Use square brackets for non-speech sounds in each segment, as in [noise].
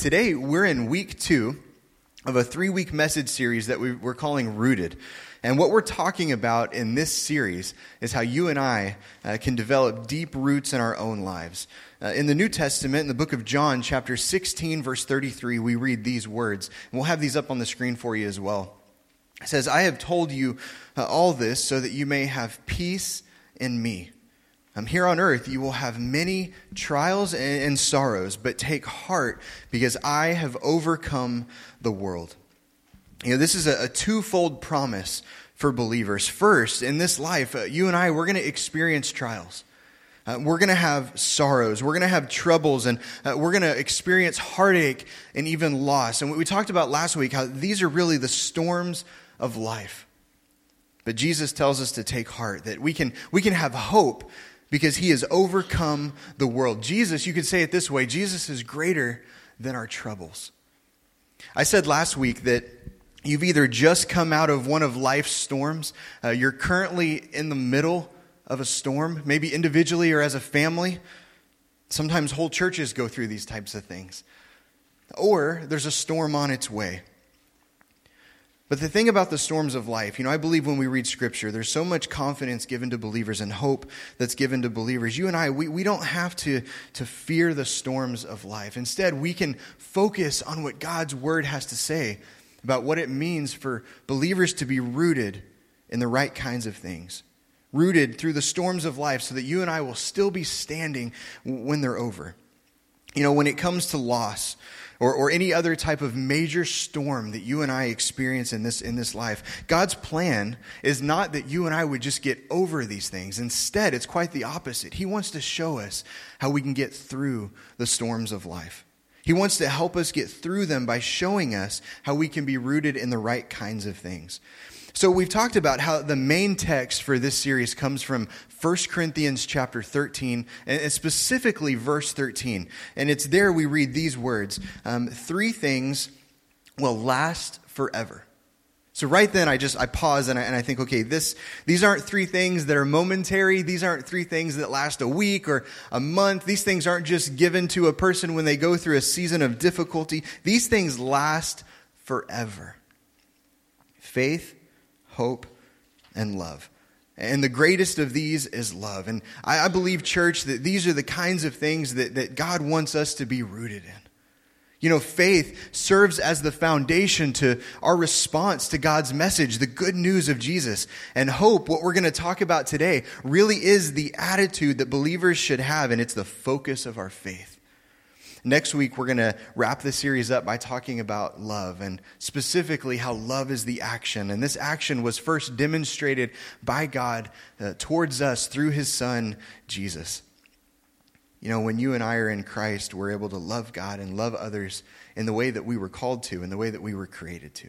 today we're in week two of a three week message series that we, are calling Rooted. And what we're talking about in this series is how you and I uh, can develop deep roots in our own lives. Uh, in the New Testament, in the book of John, chapter 16, verse 33, we read these words. And we'll have these up on the screen for you as well. It says, I have told you uh, all this so that you may have peace in me. Um, here on earth, you will have many trials and, and sorrows, but take heart because I have overcome the world. You know, this is a, a twofold promise for believers. First, in this life, uh, you and I, we're going to experience trials. Uh, we're going to have sorrows. We're going to have troubles, and uh, we're going to experience heartache and even loss. And we talked about last week how these are really the storms of life. But Jesus tells us to take heart, that we can, we can have hope because he has overcome the world. Jesus, you could say it this way Jesus is greater than our troubles. I said last week that you've either just come out of one of life's storms, uh, you're currently in the middle of a storm, maybe individually or as a family. Sometimes whole churches go through these types of things. Or there's a storm on its way. But the thing about the storms of life, you know, I believe when we read scripture, there's so much confidence given to believers and hope that's given to believers. You and I, we, we don't have to, to fear the storms of life. Instead, we can focus on what God's word has to say about what it means for believers to be rooted in the right kinds of things. Rooted through the storms of life so that you and I will still be standing when they're over. You know, when it comes to loss, or, or any other type of major storm that you and I experience in this, in this life, God's plan is not that you and I would just get over these things. Instead, it's quite the opposite. He wants to show us how we can get through the storms of life. He wants to help us get through them by showing us how we can be rooted in the right kinds of things. So we've talked about how the main text for this series comes from 1 Corinthians chapter 13, and specifically verse 13. And it's there we read these words um, Three things will last forever. So right then, I just I pause and I, and I think, okay, this these aren't three things that are momentary. These aren't three things that last a week or a month. These things aren't just given to a person when they go through a season of difficulty. These things last forever. Faith, hope, and love. And the greatest of these is love. And I, I, believe, church, that these are the kinds of things that, that God wants us to be rooted in. You know, faith serves as the foundation to our response to God's message, the good news of Jesus. And hope, what we're going to talk about today, really is the attitude that believers should have, and it's the focus of our faith. Next week, we're going to wrap the series up by talking about love and specifically how love is the action. And this action was first demonstrated by God uh, towards us through his son, Jesus. You know, when you and I are in Christ, we're able to love God and love others in the way that we were called to, in the way that we were created to.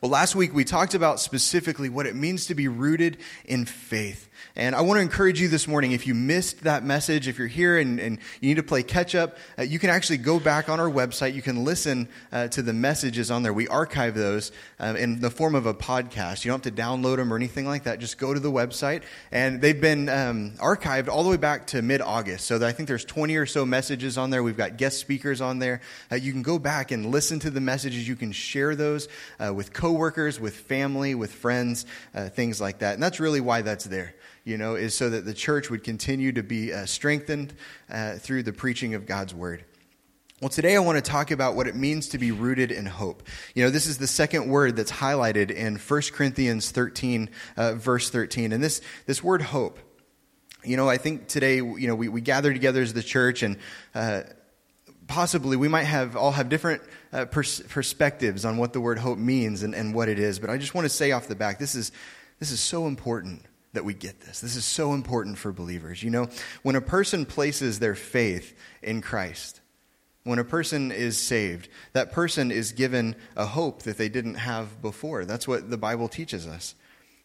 Well, last week we talked about specifically what it means to be rooted in faith. And I want to encourage you this morning, if you missed that message, if you're here and, and you need to play catch up, uh, you can actually go back on our website. You can listen uh, to the messages on there. We archive those uh, in the form of a podcast. You don't have to download them or anything like that. Just go to the website. And they've been um, archived all the way back to mid August. So I think there's 20 or so messages on there. We've got guest speakers on there. Uh, you can go back and listen to the messages. You can share those uh, with coworkers, with family, with friends, uh, things like that. And that's really why that's there you know, is so that the church would continue to be uh, strengthened uh, through the preaching of God's word. Well, today I want to talk about what it means to be rooted in hope. You know, this is the second word that's highlighted in 1 Corinthians 13, uh, verse 13. And this, this word hope, you know, I think today, you know, we, we gather together as the church and uh, possibly we might have all have different uh, pers- perspectives on what the word hope means and, and what it is. But I just want to say off the back, this is, this is so important that we get this. This is so important for believers. You know, when a person places their faith in Christ, when a person is saved, that person is given a hope that they didn't have before. That's what the Bible teaches us.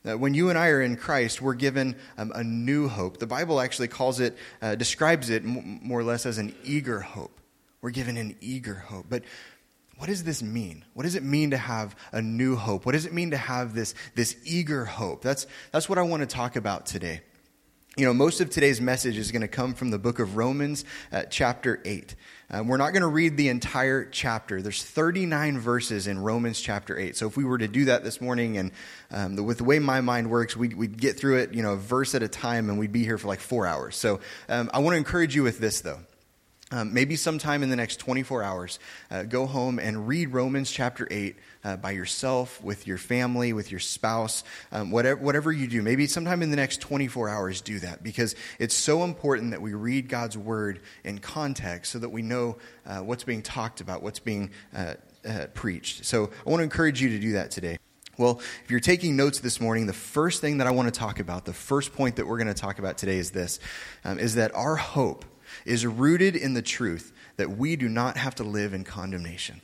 That when you and I are in Christ, we're given um, a new hope. The Bible actually calls it, uh, describes it m- more or less as an eager hope. We're given an eager hope. But what does this mean? What does it mean to have a new hope? What does it mean to have this, this eager hope? That's, that's what I want to talk about today. You know, most of today's message is going to come from the book of Romans, uh, chapter 8. Um, we're not going to read the entire chapter. There's 39 verses in Romans chapter 8. So if we were to do that this morning, and um, the, with the way my mind works, we'd, we'd, get through it, you know, a verse at a time, and we'd be here for like four hours. So um, I want to encourage you with this, though. Um, maybe sometime in the next 24 hours, uh, go home and read Romans chapter 8 uh, by yourself, with your family, with your spouse, um, whatever, whatever you do. Maybe sometime in the next 24 hours, do that because it's so important that we read God's word in context so that we know uh, what's being talked about, what's being uh, uh, preached. So I want to encourage you to do that today. Well, if you're taking notes this morning, the first thing that I want to talk about, the first point that we're going to talk about today is this um, is that our hope is rooted in the truth that we do not have to live in condemnation.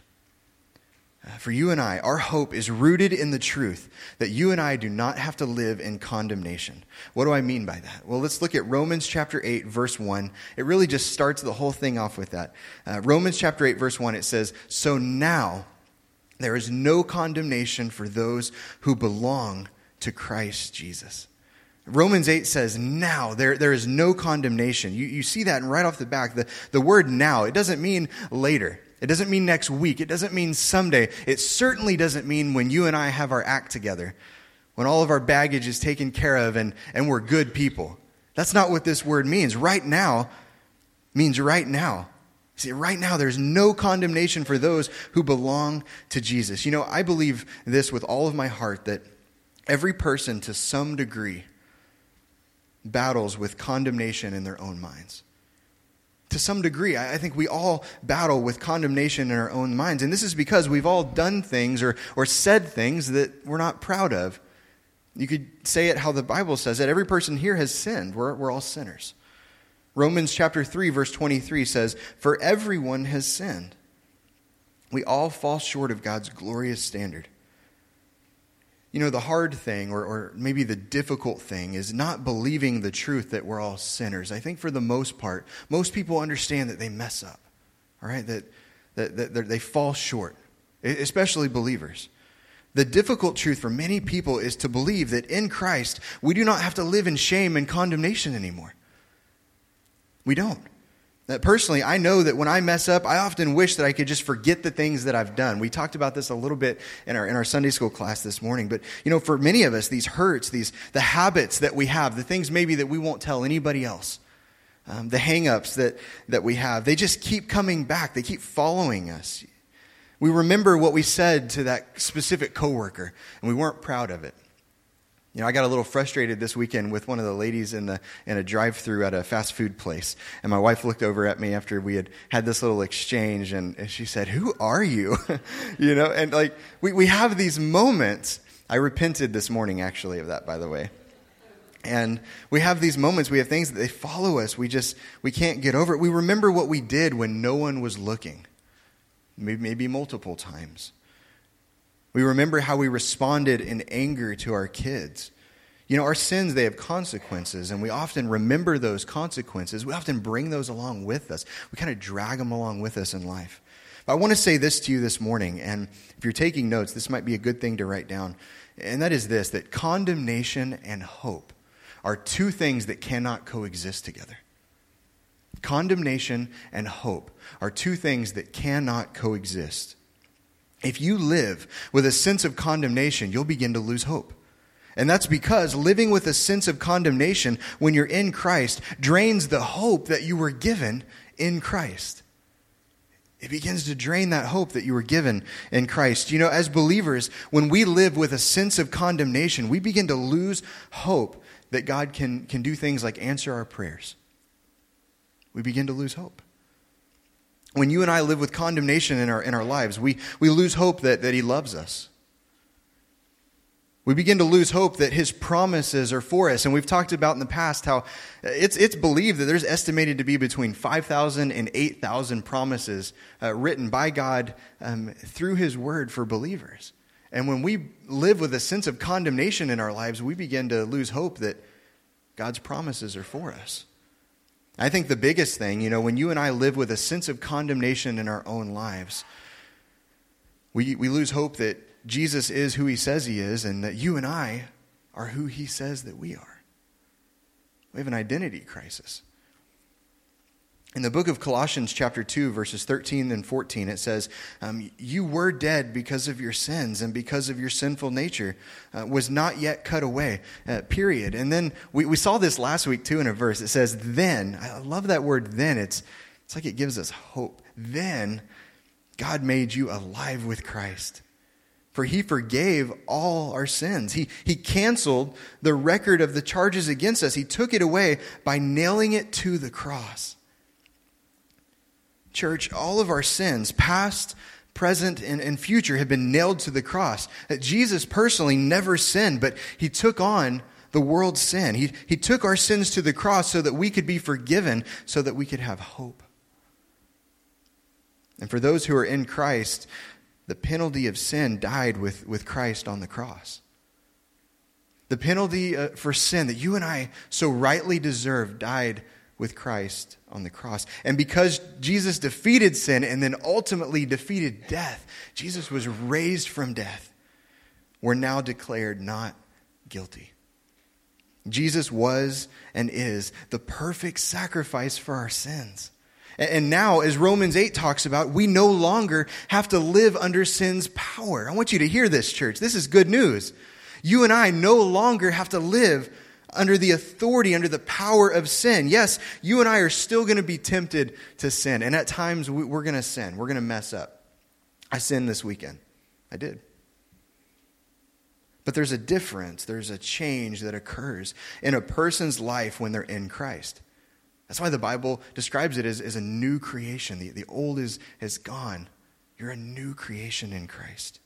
Uh, for you and I, our hope is rooted in the truth that you and I do not have to live in condemnation. What do I mean by that? Well, let's look at Romans chapter 8, verse 1. It really just starts the whole thing off with that. Uh, Romans chapter 8, verse 1, it says, So now there is no condemnation for those who belong to Christ Jesus. Romans 8 says, now, there, there is no condemnation. You, you see that right off the back. The, the word now, it doesn't mean later. It doesn't mean next week. It doesn't mean someday. It certainly doesn't mean when you and I have our act together, when all of our baggage is taken care of and, and we're good people. That's not what this word means. Right now means right now. See, right now, there's no condemnation for those who belong to Jesus. You know, I believe this with all of my heart that every person to some degree battles with condemnation in their own minds. To some degree, I think we all battle with condemnation in our own minds. And this is because we've all done things or, or said things that we're not proud of. You could say it how the Bible says it. Every person here has sinned. We're, we're all sinners. Romans chapter 3, verse 23 says, For everyone has sinned. We all fall short of God's glorious standard. You know, the hard thing, or, or maybe the difficult thing, is not believing the truth that we're all sinners. I think for the most part, most people understand that they mess up, all right? That, that, that they fall short, especially believers. The difficult truth for many people is to believe that in Christ, we do not have to live in shame and condemnation anymore. We don't. That personally, I know that when I mess up, I often wish that I could just forget the things that I've done. We talked about this a little bit in our, in our Sunday school class this morning. But, you know, for many of us, these hurts, these, the habits that we have, the things maybe that we won't tell anybody else, um, the hangups that, that we have, they just keep coming back. They keep following us. We remember what we said to that specific coworker, and we weren't proud of it. You know, I got a little frustrated this weekend with one of the ladies in, the, in a drive through at a fast food place. And my wife looked over at me after we had had this little exchange and, and she said, Who are you? [laughs] you know, and like we, we have these moments. I repented this morning, actually, of that, by the way. And we have these moments, we have things that they follow us. We just, we can't get over it. We remember what we did when no one was looking, maybe, maybe multiple times. We remember how we responded in anger to our kids. You know, our sins, they have consequences, and we often remember those consequences. We often bring those along with us. We kind of drag them along with us in life. But I want to say this to you this morning, and if you're taking notes, this might be a good thing to write down. And that is this that condemnation and hope are two things that cannot coexist together. Condemnation and hope are two things that cannot coexist. If you live with a sense of condemnation, you'll begin to lose hope. And that's because living with a sense of condemnation when you're in Christ drains the hope that you were given in Christ. It begins to drain that hope that you were given in Christ. You know, as believers, when we live with a sense of condemnation, we begin to lose hope that God can, can do things like answer our prayers. We begin to lose hope when you and I live with condemnation in our, in our lives, we, we lose hope that, that He loves us. We begin to lose hope that His promises are for us. And we've talked about in the past how it's, it's believed that there's estimated to be between 5,000 and 8,000 promises uh, written by God um, through His Word for believers. And when we live with a sense of condemnation in our lives, we begin to lose hope that God's promises are for us. I think the biggest thing, you know, when you and I live with a sense of condemnation in our own lives, we, we lose hope that Jesus is who he says he is and that you and I are who he says that we are. We have an identity crisis. In the book of Colossians, chapter 2, verses 13 and 14, it says, um, You were dead because of your sins and because of your sinful nature, uh, was not yet cut away, uh, period. And then we, we saw this last week, too, in a verse. It says, Then, I love that word, then. It's, it's like it gives us hope. Then, God made you alive with Christ. For he forgave all our sins. He, he canceled the record of the charges against us. He took it away by nailing it to the cross. Church, all of our sins, past, present, and, and future, have been nailed to the cross. That Jesus personally never sinned, but he took on the world's sin. He, he took our sins to the cross so that we could be forgiven, so that we could have hope. And for those who are in Christ, the penalty of sin died with, with Christ on the cross. The penalty uh, for sin that you and I so rightly deserve died with Christ on the cross. And because Jesus defeated sin and then ultimately defeated death, Jesus was raised from death. We're now declared not guilty. Jesus was and is the perfect sacrifice for our sins. And now, as Romans 8 talks about, we no longer have to live under sin's power. I want you to hear this, church. This is good news. You and I no longer have to live under the authority, under the power of sin. Yes, you and I are still going to be tempted to sin. And at times we're going to sin. We're going to mess up. I sinned this weekend. I did. But there's a difference, there's a change that occurs in a person's life when they're in Christ. That's why the Bible describes it as, as a new creation. The, the old is, is gone. You're a new creation in Christ.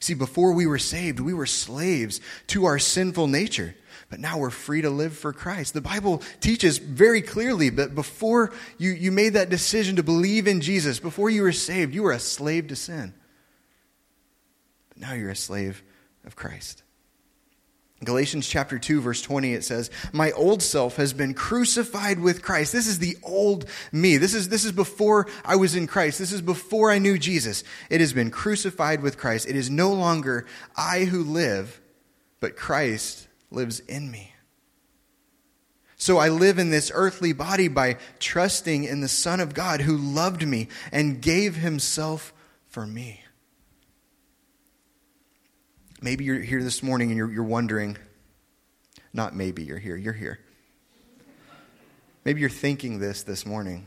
See, before we were saved, we were slaves to our sinful nature but now we're free to live for Christ. The Bible teaches very clearly that before you, you made that decision to believe in Jesus, before you were saved, you were a slave to sin. But now you're a slave of Christ. Galatians chapter 2 verse 20 it says, "My old self has been crucified with Christ." This is the old me. This is this is before I was in Christ. This is before I knew Jesus. It has been crucified with Christ. It is no longer I who live, but Christ lives in me. So I live in this earthly body by trusting in the Son of God who loved me and gave himself for me. Maybe you're here this morning and you're, you're wondering, not maybe you're here, you're here. Maybe you're thinking this this morning.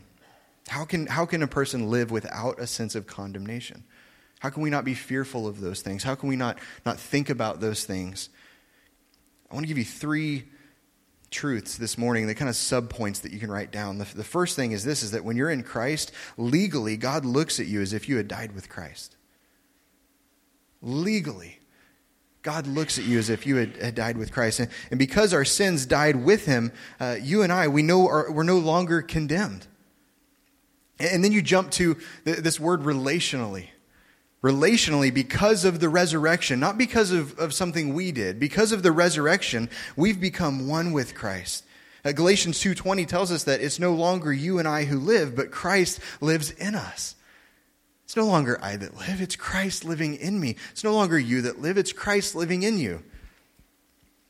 How can, how can a person live without a sense of condemnation? How can we not be fearful of those things? How can we not, not think about those things? I want to give you three truths this morning, the kind of subpoints that you can write down. The, the first thing is this is that when you're in Christ, legally, God looks at you as if you had died with Christ. Legally. God looks at you as if you had, had died with Christ. And, and, because our sins died with him, uh, you and I, we know are, we're no longer condemned. And, then you jump to this word relationally relationally because of the resurrection, not because of, of something we did. Because of the resurrection, we've become one with Christ. Uh, Galatians 2.20 tells us that it's no longer you and I who live, but Christ lives in us. It's no longer I that live, it's Christ living in me. It's no longer you that live, it's Christ living in you.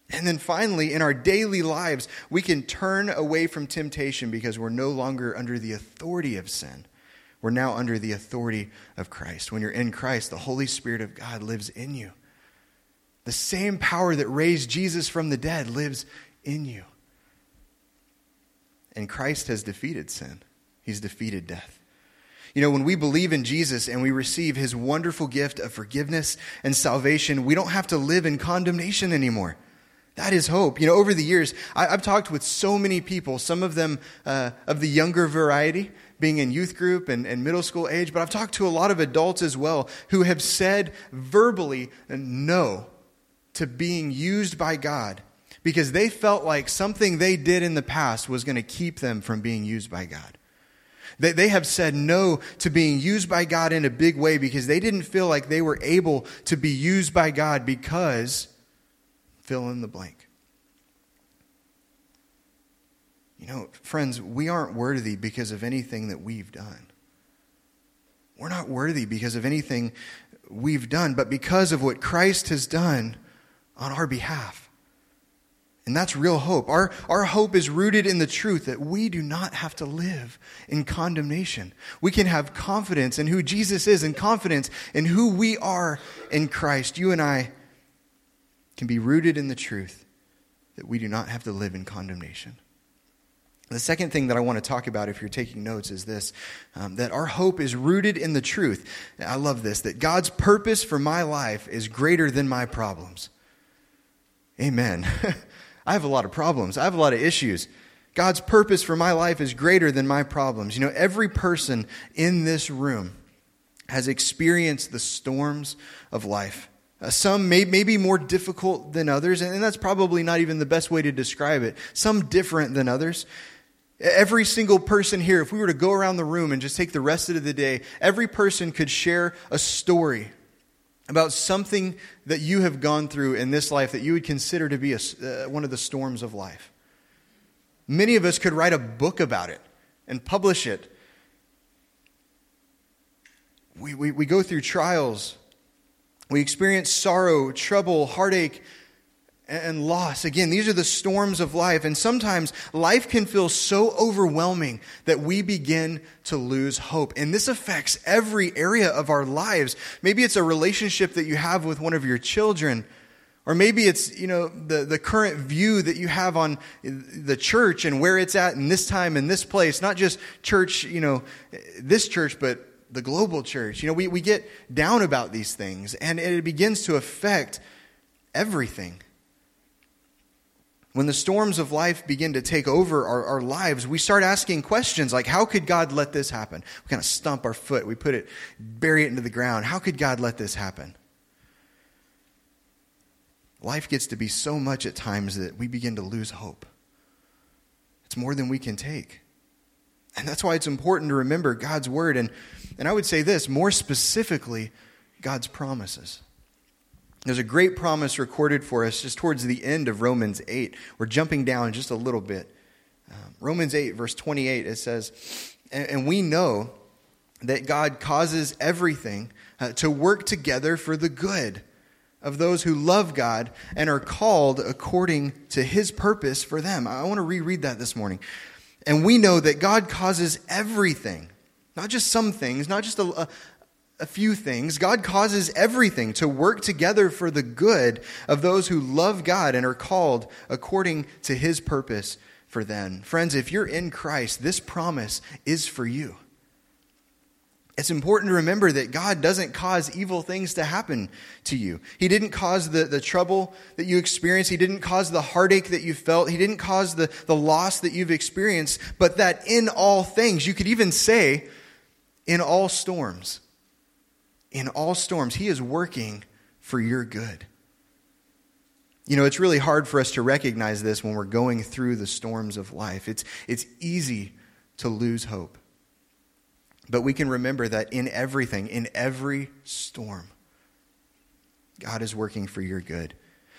And then finally, in our daily lives, we can turn away from temptation because we're no longer under the authority of sin. We're now under the authority of Christ. When you're in Christ, the Holy Spirit of God lives in you. The same power that raised Jesus from the dead lives in you. And Christ has defeated sin, He's defeated death. You know, when we believe in Jesus and we receive his wonderful gift of forgiveness and salvation, we don't have to live in condemnation anymore. That is hope. You know, over the years, I, have talked with so many people, some of them uh, of the younger variety, being in youth group and, and middle school age, but I've talked to a lot of adults as well who have said verbally no to being used by God because they felt like something they did in the past was going to keep them from being used by God. They, they have said no to being used by God in a big way because they didn't feel like they were able to be used by God because fill in the blank. You know, friends, we aren't worthy because of anything that we've done. We're not worthy because of anything we've done, but because of what Christ has done on our behalf. And that's real hope. Our, our hope is rooted in the truth that we do not have to live in condemnation. We can have confidence in who Jesus is and confidence in who we are in Christ. You and I can be rooted in the truth that we do not have to live in condemnation. The second thing that I want to talk about, if you're taking notes, is this um, that our hope is rooted in the truth. I love this that God's purpose for my life is greater than my problems. Amen. [laughs] I have a lot of problems, I have a lot of issues. God's purpose for my life is greater than my problems. You know, every person in this room has experienced the storms of life. Uh, some may, may be more difficult than others, and that's probably not even the best way to describe it. Some different than others. Every single person here, if we were to go around the room and just take the rest of the day, every person could share a story about something that you have gone through in this life that you would consider to be a, uh, one of the storms of life. Many of us could write a book about it and publish it. We, we, we go through trials, we experience sorrow, trouble, heartache, and loss. Again, these are the storms of life. And sometimes life can feel so overwhelming that we begin to lose hope. And this affects every area of our lives. Maybe it's a relationship that you have with one of your children. Or maybe it's, you know, the, the current view that you have on the church and where it's at in this time in this place. Not just church, you know, this church, but the global church. You know, we, we get down about these things and it begins to affect everything. When the storms of life begin to take over our, our, lives, we start asking questions like, how could God let this happen? We kind of stomp our foot, we put it, bury it into the ground. How could God let this happen? Life gets to be so much at times that we begin to lose hope. It's more than we can take. And that's why it's important to remember God's word. And, and I would say this more specifically, God's promises. There's a great promise recorded for us just towards the end of Romans 8. We're jumping down just a little bit. Um, Romans 8, verse 28, it says, and, and, we know that God causes everything uh, to work together for the good of those who love God and are called according to his purpose for them. I want to reread that this morning. And we know that God causes everything, not just some things, not just a, a a few things. God causes everything to work together for the good of those who love God and are called according to his purpose for them. Friends, if you're in Christ, this promise is for you. It's important to remember that God doesn't cause evil things to happen to you. He didn't cause the, the trouble that you experienced. He didn't cause the heartache that you felt. He didn't cause the, the loss that you've experienced, but that in all things, you could even say, in all storms, in all storms, He is working for your good. You know, it's really hard for us to recognize this when we're going through the storms of life. It's, it's easy to lose hope. But we can remember that in everything, in every storm, God is working for your good.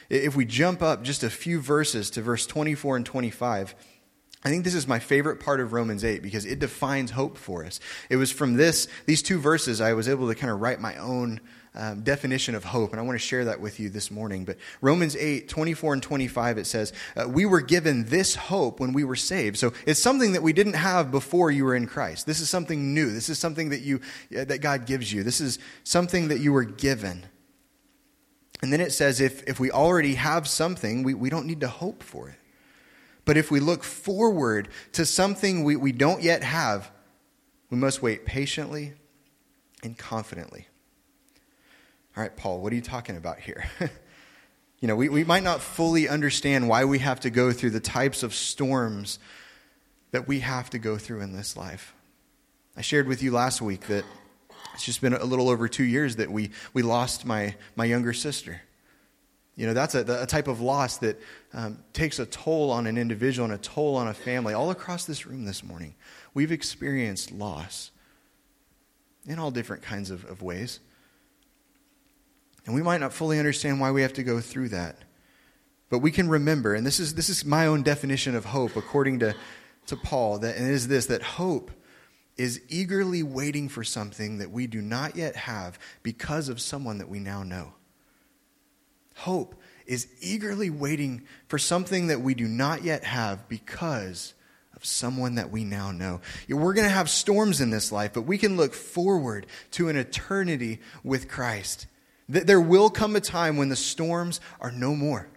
If we jump up just a few verses to verse 24 and 25, I think this is my favorite part of Romans 8 because it defines hope for us. It was from this, these two verses, I was able to kind of write my own um, definition of hope, and I want to share that with you this morning. But Romans 8, 24 and 25, it says, uh, We were given this hope when we were saved. So it's something that we didn't have before you were in Christ. This is something new. This is something that, you, uh, that God gives you. This is something that you were given. And then it says, if, if we already have something, we, we don't need to hope for it. But if we look forward to something we, we don't yet have, we must wait patiently and confidently. All right, Paul, what are you talking about here? [laughs] you know, we, we might not fully understand why we have to go through the types of storms that we have to go through in this life. I shared with you last week that it's just been a little over two years that we, we lost my, my younger sister. You know, that's a, a type of loss that um, takes a toll on an individual and a toll on a family. All across this room this morning, we've experienced loss in all different kinds of, of ways. And we might not fully understand why we have to go through that. But we can remember, and this is, this is my own definition of hope according to, to Paul, that, and it is this that hope is eagerly waiting for something that we do not yet have because of someone that we now know. Hope is eagerly waiting for something that we do not yet have because of someone that we now know. We're going to have storms in this life, but we can look forward to an eternity with Christ. There will come a time when the storms are no more.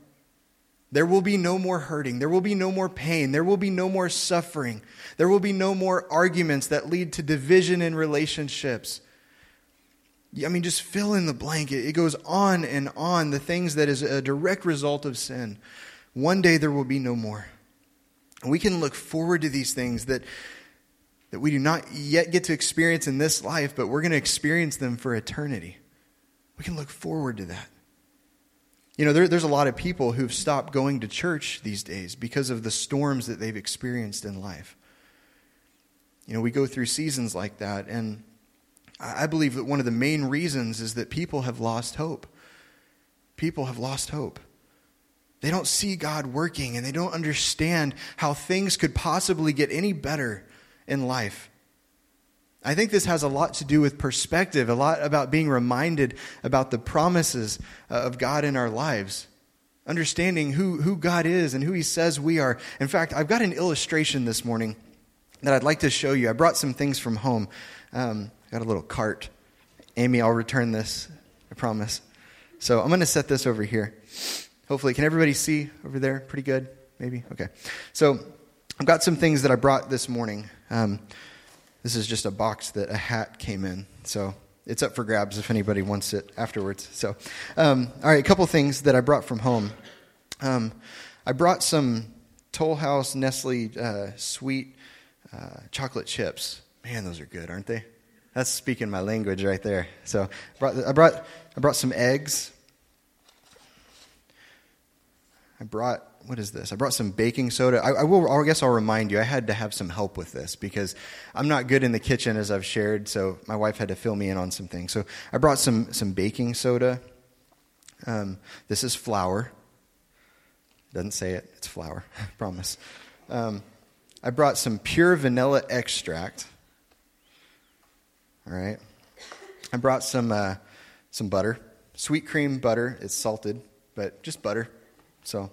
There will be no more hurting. There will be no more pain. There will be no more suffering. There will be no more arguments that lead to division in relationships. I mean, just fill in the blank. It goes on and on, the things that is a direct result of sin. One day there will be no more. We can look forward to these things that, that we do not yet get to experience in this life, but we're going to experience them for eternity. We can look forward to that. You know, there, there's a lot of people who've stopped going to church these days because of the storms that they've experienced in life. You know, we go through seasons like that, and I believe that one of the main reasons is that people have lost hope. People have lost hope. They don't see God working, and they don't understand how things could possibly get any better in life. I think this has a lot to do with perspective, a lot about being reminded about the promises uh, of God in our lives, understanding who, who God is and who He says we are. In fact, I've got an illustration this morning that I'd like to show you. I brought some things from home. Um, I got a little cart. Amy, I'll return this, I promise. So I'm going to set this over here. Hopefully, can everybody see over there? Pretty good, maybe? Okay. So I've got some things that I brought this morning. Um, this is just a box that a hat came in. So it's up for grabs if anybody wants it afterwards. So, um, all right, a couple things that I brought from home. Um, I brought some Toll House Nestle uh, sweet uh, chocolate chips. Man, those are good, aren't they? That's speaking my language right there. So, brought, I brought, I brought some eggs. I brought what is this? I brought some baking soda. I, I, will. I guess I'll remind you. I had to have some help with this because I'm not good in the kitchen, as I've shared. So my wife had to fill me in on some things. So I brought some some baking soda. Um, this is flour. Doesn't say it. It's flour. [laughs] I promise. Um, I brought some pure vanilla extract. All right. I brought some uh, some butter, sweet cream butter. It's salted, but just butter. So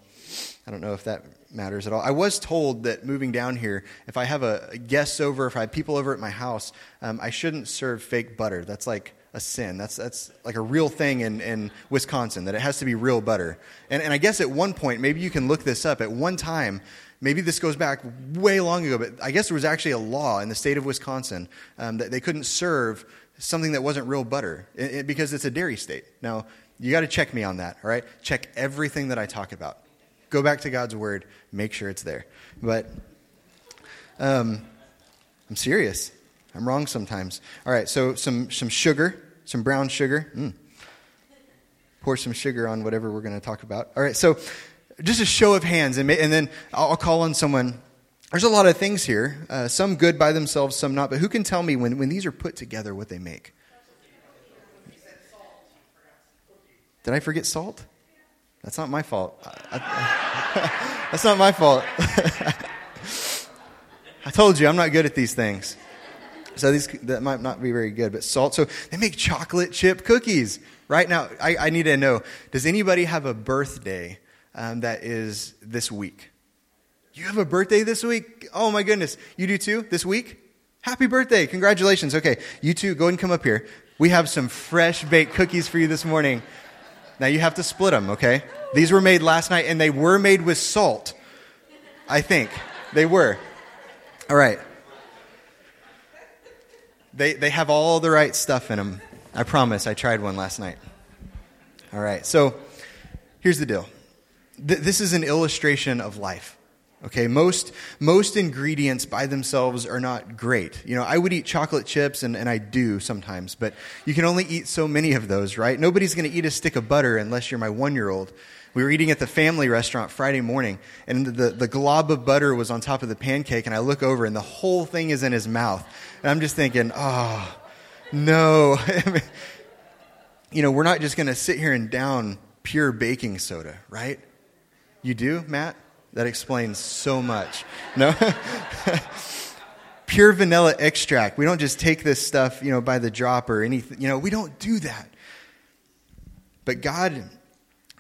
I don't know if that matters at all. I was told that moving down here, if I have a guest over, if I have people over at my house, um, I shouldn't serve fake butter. That's like a sin. That's, that's like a real thing in, in Wisconsin, that it has to be real butter. And, and I guess at one point, maybe you can look this up, at one time, maybe this goes back way long ago, but I guess there was actually a law in the state of Wisconsin um, that they couldn't serve something that wasn't real butter it, it, because it's a dairy state. Now, you got to check me on that, all right? Check everything that I talk about. Go back to God's word, make sure it's there. But um, I'm serious. I'm wrong sometimes. All right, so some, some sugar, some brown sugar. Mm. Pour some sugar on whatever we're going to talk about. All right, so just a show of hands, and, and then I'll call on someone. There's a lot of things here, uh, some good by themselves, some not, but who can tell me when, when these are put together what they make? Did I forget salt? That's not my fault. [laughs] That's not my fault. [laughs] I told you I'm not good at these things. So these that might not be very good, but salt. So they make chocolate chip cookies. Right now, I, I need to know: Does anybody have a birthday um, that is this week? You have a birthday this week? Oh my goodness! You do too this week? Happy birthday! Congratulations. Okay, you two, go and come up here. We have some fresh baked cookies for you this morning. Now you have to split them, okay? These were made last night and they were made with salt. I think. They were. All right. They, they have all the right stuff in them. I promise. I tried one last night. All right. So here's the deal Th- this is an illustration of life. Okay, most, most ingredients by themselves are not great. You know, I would eat chocolate chips, and, and I do sometimes, but you can only eat so many of those, right? Nobody's going to eat a stick of butter unless you're my one year old. We were eating at the family restaurant Friday morning, and the, the glob of butter was on top of the pancake, and I look over, and the whole thing is in his mouth. And I'm just thinking, oh, no. [laughs] you know, we're not just going to sit here and down pure baking soda, right? You do, Matt? That explains so much. No? [laughs] Pure vanilla extract. We don't just take this stuff, you know, by the drop or anything. You know, we don't do that. But God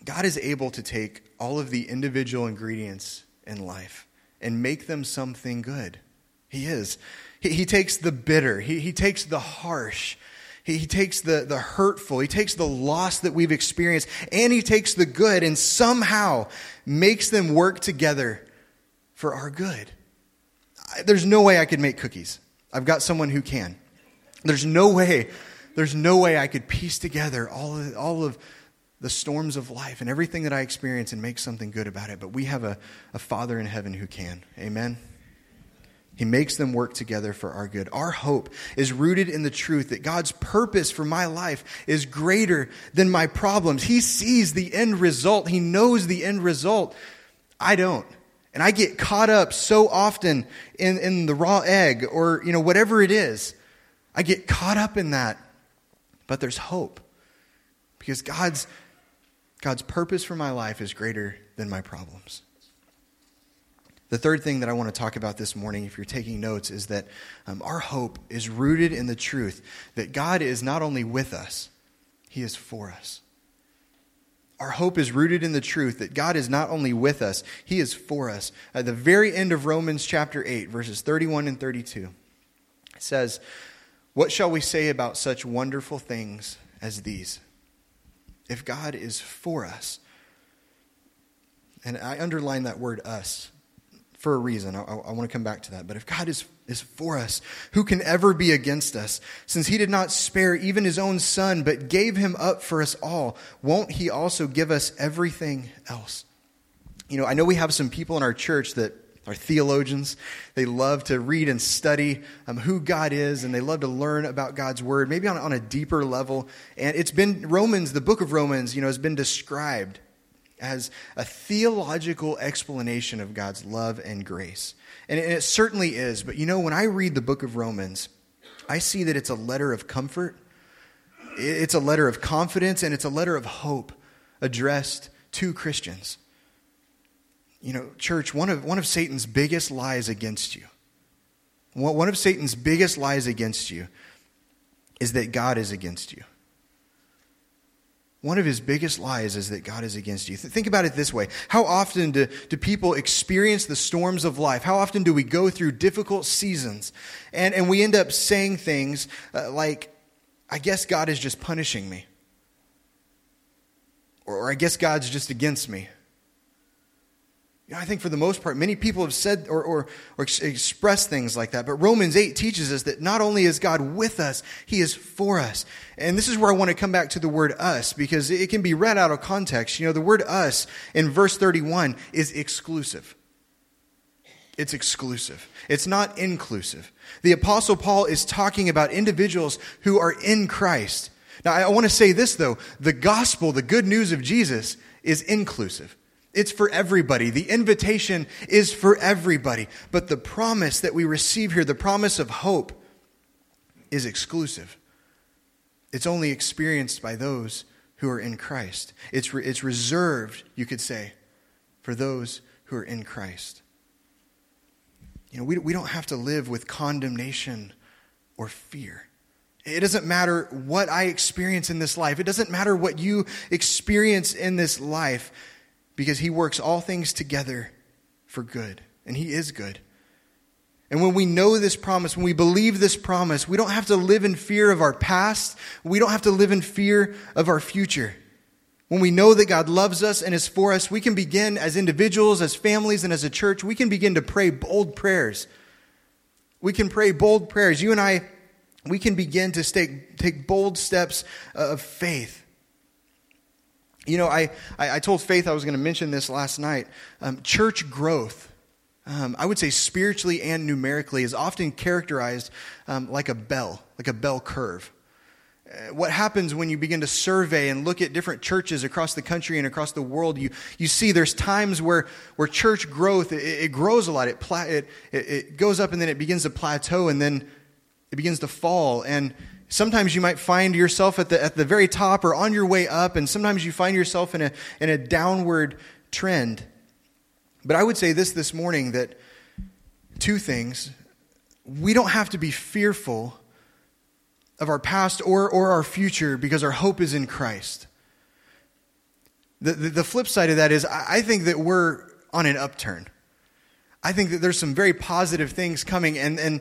God is able to take all of the individual ingredients in life and make them something good. He is. He, he takes the bitter, he, he takes the harsh, he, he takes the, the hurtful, he takes the loss that we've experienced, and he takes the good and somehow makes them work together for our good. There's no way I could make cookies. I've got someone who can. There's no way, there's no way I could piece together all of, all of the storms of life and everything that I experience and make something good about it. But we have a, a Father in heaven who can. Amen. He makes them work together for our good. Our hope is rooted in the truth that God's purpose for my life is greater than my problems. He sees the end result, He knows the end result. I don't. And I get caught up so often in, in the raw egg or, you know, whatever it is. I get caught up in that. But there's hope because God's, God's purpose for my life is greater than my problems. The third thing that I want to talk about this morning, if you're taking notes, is that um, our hope is rooted in the truth that God is not only with us, He is for us. Our hope is rooted in the truth that God is not only with us, He is for us. At the very end of Romans chapter 8, verses 31 and 32, it says, What shall we say about such wonderful things as these? If God is for us, and I underline that word us for a reason. I, I, want to come back to that. But if God is, is for us, who can ever be against us? Since he did not spare even his own son, but gave him up for us all, won't he also give us everything else? You know, I know we have some people in our church that are theologians. They love to read and study um, who God is, and they love to learn about God's word, maybe on, on a deeper level. And it's been Romans, the book of Romans, you know, has been described as a theological explanation of God's love and grace. And it certainly is, but you know, when I read the book of Romans, I see that it's a letter of comfort, it's a letter of confidence, and it's a letter of hope addressed to Christians. You know, church, one of, one of Satan's biggest lies against you, one of Satan's biggest lies against you is that God is against you. One of his biggest lies is that God is against you. Think about it this way. How often do, do people experience the storms of life? How often do we go through difficult seasons and, and we end up saying things uh, like, I guess God is just punishing me? Or, or I guess God's just against me. You know, I think for the most part, many people have said or, or, or expressed things like that. But Romans 8 teaches us that not only is God with us, He is for us. And this is where I want to come back to the word us because it can be read out of context. You know, the word us in verse 31 is exclusive. It's exclusive. It's not inclusive. The Apostle Paul is talking about individuals who are in Christ. Now, I want to say this though the gospel, the good news of Jesus, is inclusive. It's for everybody. The invitation is for everybody. But the promise that we receive here, the promise of hope, is exclusive. It's only experienced by those who are in Christ. It's, re- it's reserved, you could say, for those who are in Christ. You know, we, we don't have to live with condemnation or fear. It doesn't matter what I experience in this life. It doesn't matter what you experience in this life because he works all things together for good, and he is good. And when we know this promise, when we believe this promise, we don't have to live in fear of our past. We don't have to live in fear of our future. When we know that God loves us and is for us, we can begin as individuals, as families, and as a church, we can begin to pray bold prayers. We can pray bold prayers. You and I, we can begin to take, take bold steps of faith. You know, I, I, I told Faith I was going to mention this last night. Um, church growth, um, I would say spiritually and numerically, is often characterized um, like a bell, like a bell curve. Uh, what happens when you begin to survey and look at different churches across the country and across the world, you, you see there's times where, where church growth, it, it grows a lot. It, pla- it, it, it goes up and then it begins to plateau and then it begins to fall. And Sometimes you might find yourself at the, at the very top or on your way up, and sometimes you find yourself in a, in a downward trend. But I would say this this morning that two things. We don't have to be fearful of our past or, or our future because our hope is in Christ. The, the, the flip side of that is, I, I think that we're on an upturn. I think that there's some very positive things coming, and, and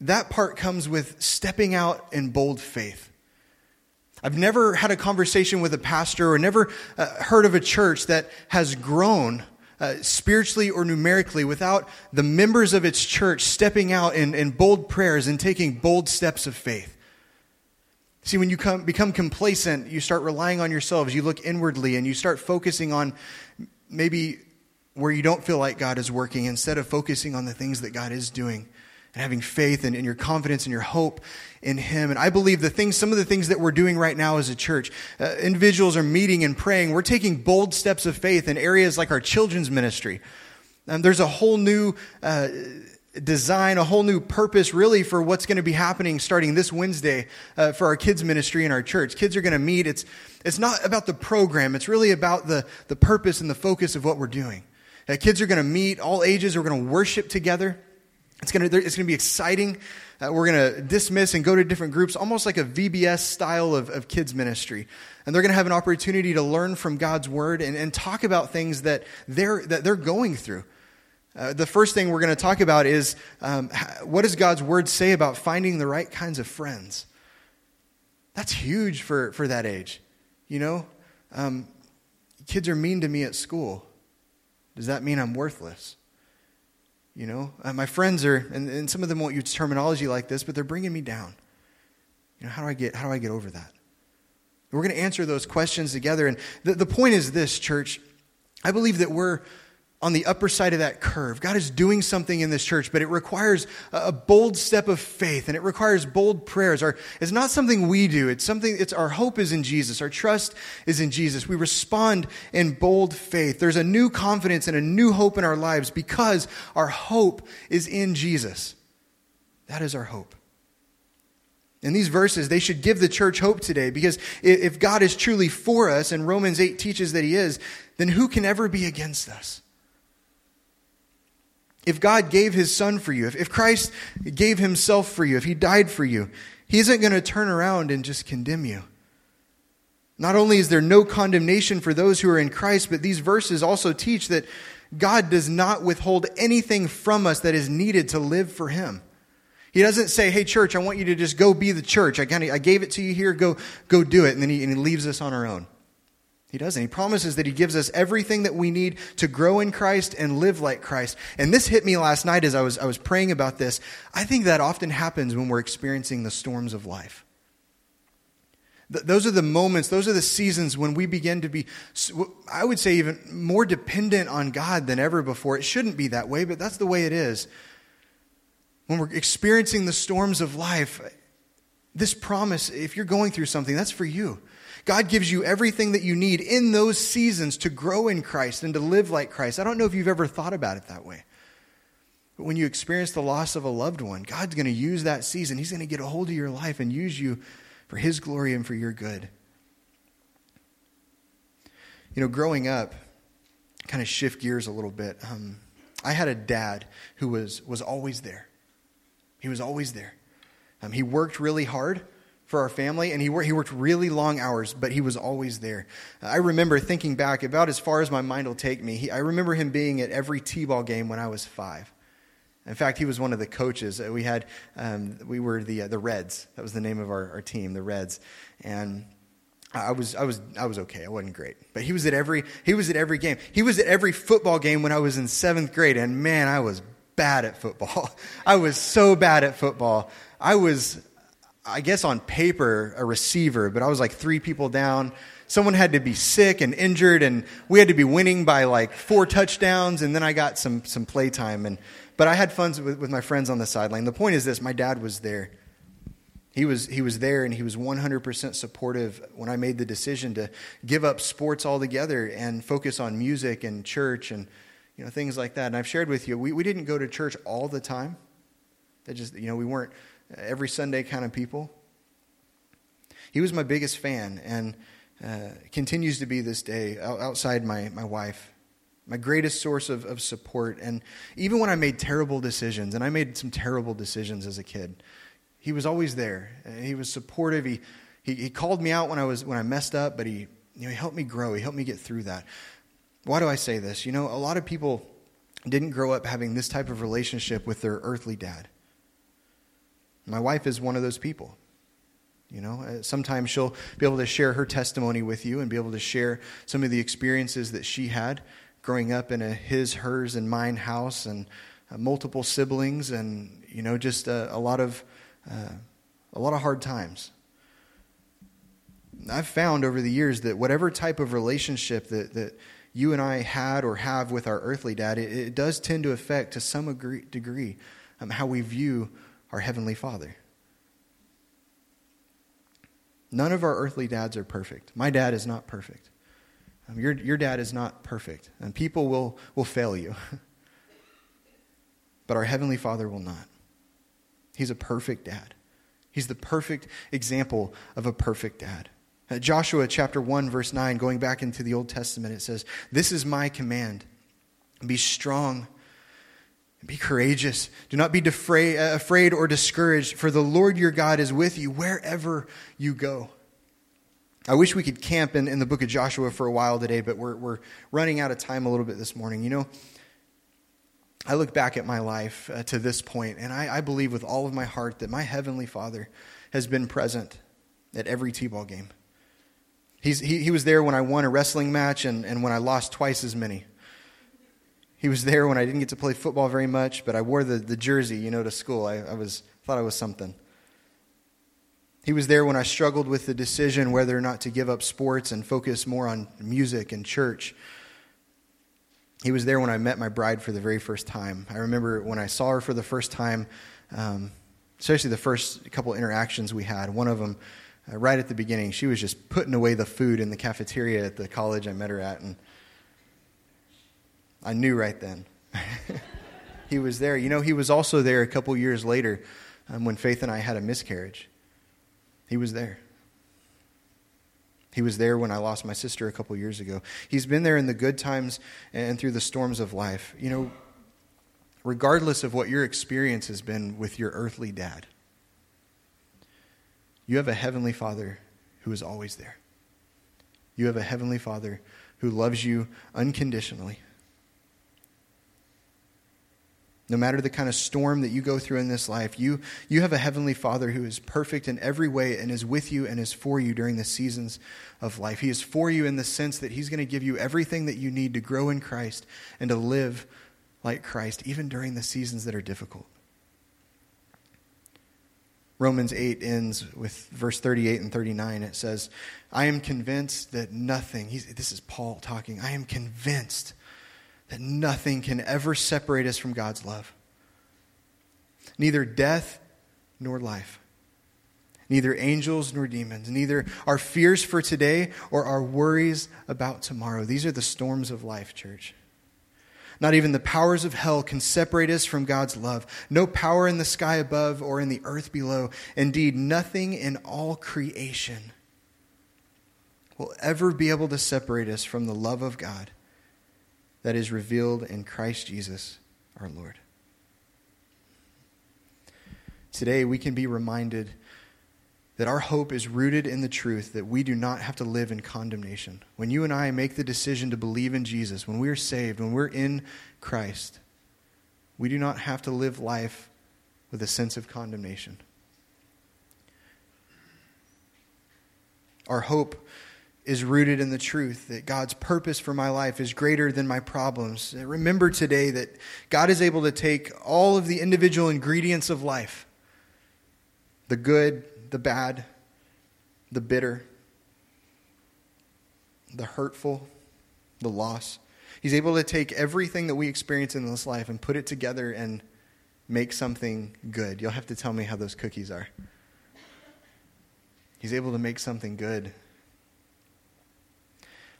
that part comes with stepping out in bold faith. I've never had a conversation with a pastor or never uh, heard of a church that has grown uh, spiritually or numerically without the members of its church stepping out in, in bold prayers and taking bold steps of faith. See, when you come, become complacent, you start relying on yourselves, you look inwardly, and you start focusing on maybe where you don't feel like God is working instead of focusing on the things that God is doing and having faith and, and, your confidence and your hope in Him. And I believe the things, some of the things that we're doing right now as a church, uh, individuals are meeting and praying. We're taking bold steps of faith in areas like our children's ministry. Um, there's a whole new uh, design, a whole new purpose, really, for what's going to be happening starting this Wednesday uh, for our kids' ministry in our church. Kids are going to meet. It's, it's not about the program, it's really about the, the purpose and the focus of what we're doing. Uh, kids are going to meet, all ages we're going to worship together. It's going to, it's going to be exciting. Uh, we're going to dismiss and go to different groups, almost like a VBS style of, of kids' ministry. And they're going to have an opportunity to learn from God's word and, and talk about things that they're, that they're going through. Uh, the first thing we're going to talk about is um, what does God's word say about finding the right kinds of friends? That's huge for, for that age. You know, um, kids are mean to me at school. Does that mean I'm worthless? You know, uh, my friends are, and, and some of them won't use terminology like this, but they're bringing me down. You know, how do I get, how do I get over that? We're going to answer those questions together. And the, the point is this, church. I believe that we're on the upper side of that curve. God is doing something in this church, but it requires a bold step of faith and it requires bold prayers. Our, it's not something we do. It's something, it's our hope is in Jesus. Our trust is in Jesus. We respond in bold faith. There's a new confidence and a new hope in our lives because our hope is in Jesus. That is our hope. And these verses, they should give the church hope today because if God is truly for us, and Romans 8 teaches that He is, then who can ever be against us? If God gave his son for you, if, if Christ gave himself for you, if he died for you, he isn't going to turn around and just condemn you. Not only is there no condemnation for those who are in Christ, but these verses also teach that God does not withhold anything from us that is needed to live for him. He doesn't say, "Hey, church, I want you to just go be the church. I, I gave it to you here. Go, go do it." And then he, and he leaves us on our own. He doesn't. He promises that He gives us everything that we need to grow in Christ and live like Christ. And this hit me last night as I was, I was praying about this. I think that often happens when we're experiencing the storms of life. Th- those are the moments, those are the seasons when we begin to be, I would say, even more dependent on God than ever before. It shouldn't be that way, but that's the way it is. When we're experiencing the storms of life, this promise, if you're going through something, that's for you. God gives you everything that you need in those seasons to grow in Christ and to live like Christ. I don't know if you've ever thought about it that way. But when you experience the loss of a loved one, God's going to use that season. He's going to get a hold of your life and use you for His glory and for your good. You know, growing up, kind of shift gears a little bit. Um, I had a dad who was, was always there. He was always there. Um, he worked really hard for our family, and he worked, he worked really long hours, but he was always there. I remember thinking back about as far as my mind will take me. He, I remember him being at every T-ball game when I was five. In fact, he was one of the coaches. We had, um, we were the uh, the Reds. That was the name of our, our team, the Reds, and. I was I was I was okay. I wasn't great, but he was at every he was at every game. He was at every football game when I was in seventh grade, and man, I was bad at football. [laughs] I was so bad at football. I was I guess on paper, a receiver, but I was like three people down. Someone had to be sick and injured, and we had to be winning by like four touchdowns, and then I got some, some play time. And, but I had fun with, with my friends on the sideline. The point is this my dad was there. He was, he was there, and he was 100% supportive when I made the decision to give up sports altogether and focus on music and church and you know, things like that. And I've shared with you, we, we didn't go to church all the time. That just, you know, we weren't every Sunday kind of people. He was my biggest fan and uh, continues to be this day outside my, my wife. My greatest source of, of support. And even when I made terrible decisions, and I made some terrible decisions as a kid, he was always there. He was supportive. He, he, he called me out when I, was, when I messed up, but he You know, He helped me grow. He helped me get through that. Why do I say this? You know, a lot of people didn't grow up having this type of relationship with their earthly dad. My wife is one of those people. You know, uh, sometimes she'll be able to share her testimony with you and be able to share some of the experiences that she had growing up in a his, hers, and mine house and uh, multiple siblings and, you know, just a, lot of uh, a lot of hard times. I've found over the years that whatever type of relationship that, that you and I had or have with our earthly dad, it, it does tend to affect to some degree, degree um, how we view our Heavenly Father. None of our earthly dads are perfect. My dad is not perfect. Um, your, your dad is not perfect. And people will, will fail you. [laughs] but our Heavenly Father will not. He's a perfect dad. He's the perfect example of a perfect dad. Uh, Joshua chapter 1, verse 9, going back into the Old Testament, it says, This is my command. Be strong be courageous. Do not be uh, afraid or discouraged, for the Lord your God is with you wherever you go. I wish we could camp in, in the book of Joshua for a while today, but we're, we're running out of time a little bit this morning. You know, I look back at my life uh, to this point, and I, I believe with all of my heart that my Heavenly Father has been present at every T ball game. He's, he, he was there when I won a wrestling match and, and when I lost twice as many. He was there when I didn't get to play football very much, but I wore the, the jersey, you know, to school. I, I was, thought I was something. He was there when I struggled with the decision whether or not to give up sports and focus more on music and church. He was there when I met my bride for the very first time. I remember when I saw her for the first time, um, especially the first couple interactions we had. One of them, uh, right at the beginning, she was just putting away the food in the cafeteria at the college I met her at. And I knew right then. [laughs] he was there. You know, he was also there a couple years later um, when Faith and I had a miscarriage. He was there. He was there when I lost my sister a couple years ago. He's been there in the good times and through the storms of life. You know, regardless of what your experience has been with your earthly dad, you have a heavenly father who is always there. You have a heavenly father who loves you unconditionally no matter the kind of storm that you go through in this life, you, you have a heavenly Father who is perfect in every way and is with you and is for you during the seasons of life. He is for you in the sense that He's going to give you everything that you need to grow in Christ and to live like Christ, even during the seasons that are difficult. Romans 8 ends with verse 38 and 39. It says, I am convinced that nothing, this is Paul talking, I am convinced that nothing can ever separate us from God's love. Neither death nor life, neither angels nor demons, neither our fears for today or our worries about tomorrow. These are the storms of life, church. Not even the powers of hell can separate us from God's love. No power in the sky above or in the earth below. Indeed, nothing in all creation will ever be able to separate us from the love of God that is revealed in Christ Jesus our Lord. Today, we can be reminded that our hope is rooted in the truth that we do not have to live in condemnation. When you and I make the decision to believe in Jesus, when we are saved, when we're in Christ, we do not have to live life with a sense of condemnation. Our hope is rooted in the truth that God's purpose for my life is greater than my problems. Remember today that God is able to take all of the individual ingredients of life the good, the bad, the bitter, the hurtful, the loss. He's able to take everything that we experience in this life and put it together and make something good. You'll have to tell me how those cookies are. He's able to make something good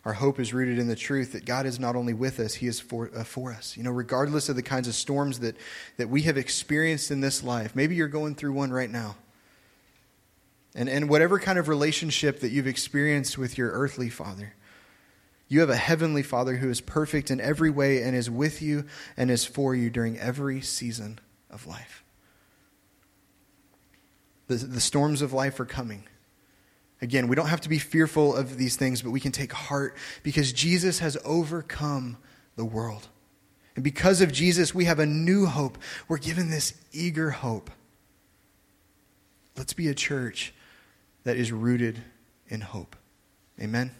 our hope is rooted in the truth that God is not only with us, He is for, uh, for us. You know, regardless of the kinds of storms that, that we have experienced in this life, maybe you're going through one right now. And, and whatever kind of relationship that you've experienced with your earthly father, you have a heavenly father who is perfect in every way and is with you and is for you during every season of life. The, the storms of life are coming. Again, we don't have to be fearful of these things, but we can take heart because Jesus has overcome the world. And because of Jesus, we have a new hope. We're given this eager hope. Let's be a church that is rooted in hope. Amen.